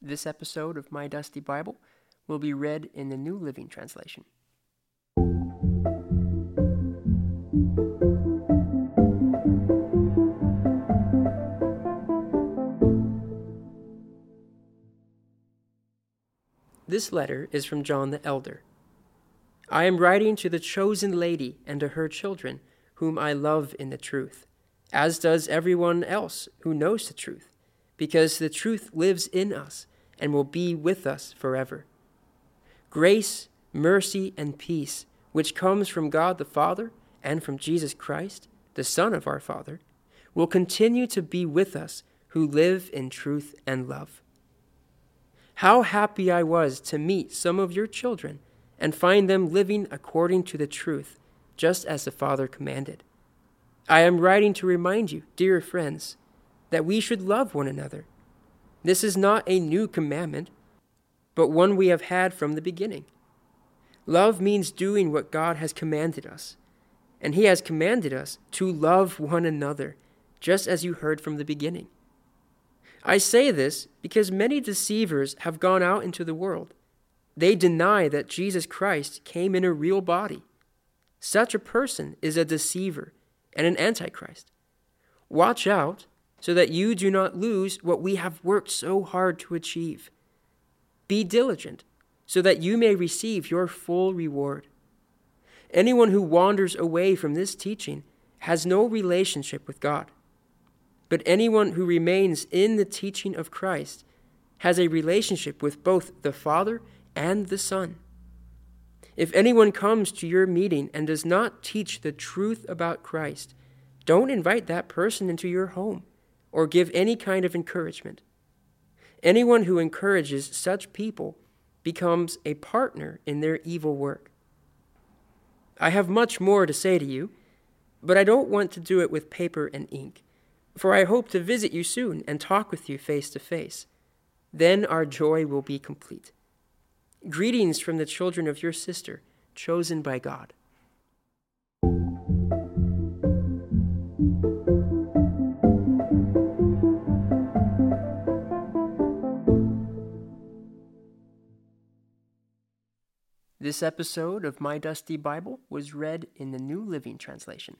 This episode of My Dusty Bible will be read in the New Living Translation. This letter is from John the Elder. I am writing to the chosen lady and to her children, whom I love in the truth, as does everyone else who knows the truth, because the truth lives in us and will be with us forever. Grace, mercy, and peace, which comes from God the Father and from Jesus Christ, the Son of our Father, will continue to be with us who live in truth and love. How happy I was to meet some of your children and find them living according to the truth, just as the Father commanded. I am writing to remind you, dear friends, that we should love one another. This is not a new commandment, but one we have had from the beginning. Love means doing what God has commanded us, and He has commanded us to love one another, just as you heard from the beginning. I say this because many deceivers have gone out into the world. They deny that Jesus Christ came in a real body. Such a person is a deceiver and an antichrist. Watch out so that you do not lose what we have worked so hard to achieve. Be diligent so that you may receive your full reward. Anyone who wanders away from this teaching has no relationship with God. But anyone who remains in the teaching of Christ has a relationship with both the Father and the Son. If anyone comes to your meeting and does not teach the truth about Christ, don't invite that person into your home or give any kind of encouragement. Anyone who encourages such people becomes a partner in their evil work. I have much more to say to you, but I don't want to do it with paper and ink for I hope to visit you soon and talk with you face to face. Then our joy will be complete. Greetings from the children of your sister, chosen by God. This episode of My Dusty Bible was read in the New Living Translation.